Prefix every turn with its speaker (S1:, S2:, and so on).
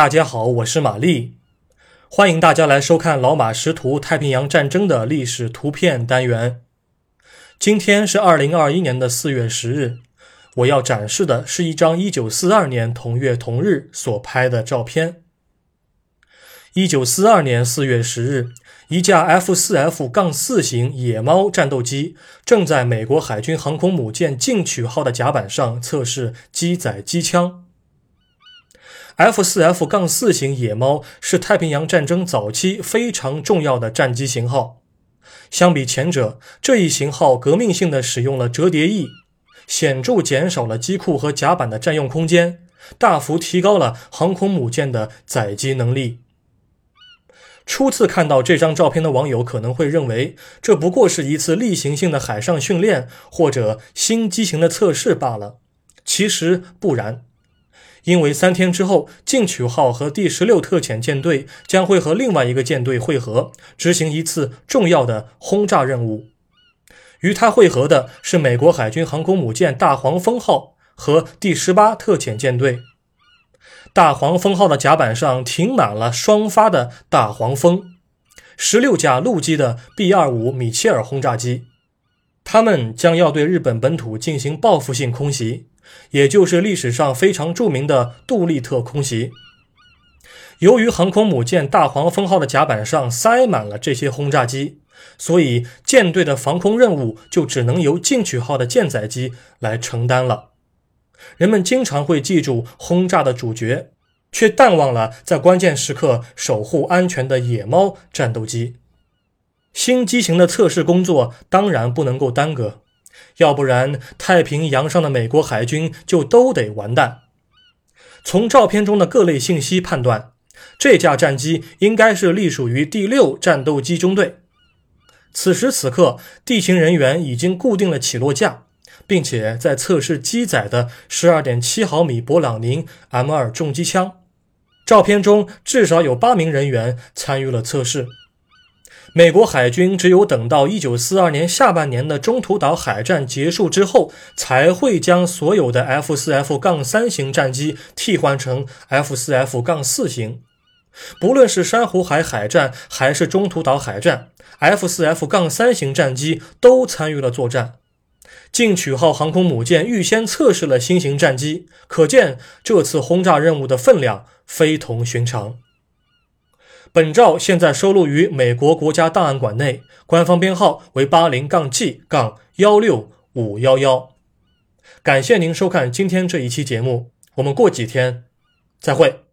S1: 大家好，我是玛丽，欢迎大家来收看老马识图太平洋战争的历史图片单元。今天是二零二一年的四月十日，我要展示的是一张一九四二年同月同日所拍的照片。一九四二年四月十日，一架 F 四 F 杠四型野猫战斗机正在美国海军航空母舰进取号的甲板上测试机载机枪。F 四 F 杠四型野猫是太平洋战争早期非常重要的战机型号。相比前者，这一型号革命性的使用了折叠翼，显著减少了机库和甲板的占用空间，大幅提高了航空母舰的载机能力。初次看到这张照片的网友可能会认为，这不过是一次例行性的海上训练或者新机型的测试罢了。其实不然。因为三天之后，进取号和第十六特遣舰队将会和另外一个舰队会合，执行一次重要的轰炸任务。与它会合的是美国海军航空母舰大黄蜂号和第十八特遣舰队。大黄蜂号的甲板上停满了双发的大黄蜂，十六架陆基的 B 二五米切尔轰炸机，他们将要对日本本土进行报复性空袭。也就是历史上非常著名的杜立特空袭。由于航空母舰大黄蜂号的甲板上塞满了这些轰炸机，所以舰队的防空任务就只能由进取号的舰载机来承担了。人们经常会记住轰炸的主角，却淡忘了在关键时刻守护安全的野猫战斗机。新机型的测试工作当然不能够耽搁。要不然，太平洋上的美国海军就都得完蛋。从照片中的各类信息判断，这架战机应该是隶属于第六战斗机中队。此时此刻，地勤人员已经固定了起落架，并且在测试机载的十二点七毫米勃朗宁 M 二重机枪。照片中至少有八名人员参与了测试。美国海军只有等到1942年下半年的中途岛海战结束之后，才会将所有的 F4F 杠3型战机替换成 F4F 杠4型。不论是珊瑚海海战还是中途岛海战，F4F 杠3型战机都参与了作战。进取号航空母舰预先测试了新型战机，可见这次轰炸任务的分量非同寻常。本照现在收录于美国国家档案馆内，官方编号为八零杠 G 杠幺六五幺幺。感谢您收看今天这一期节目，我们过几天再会。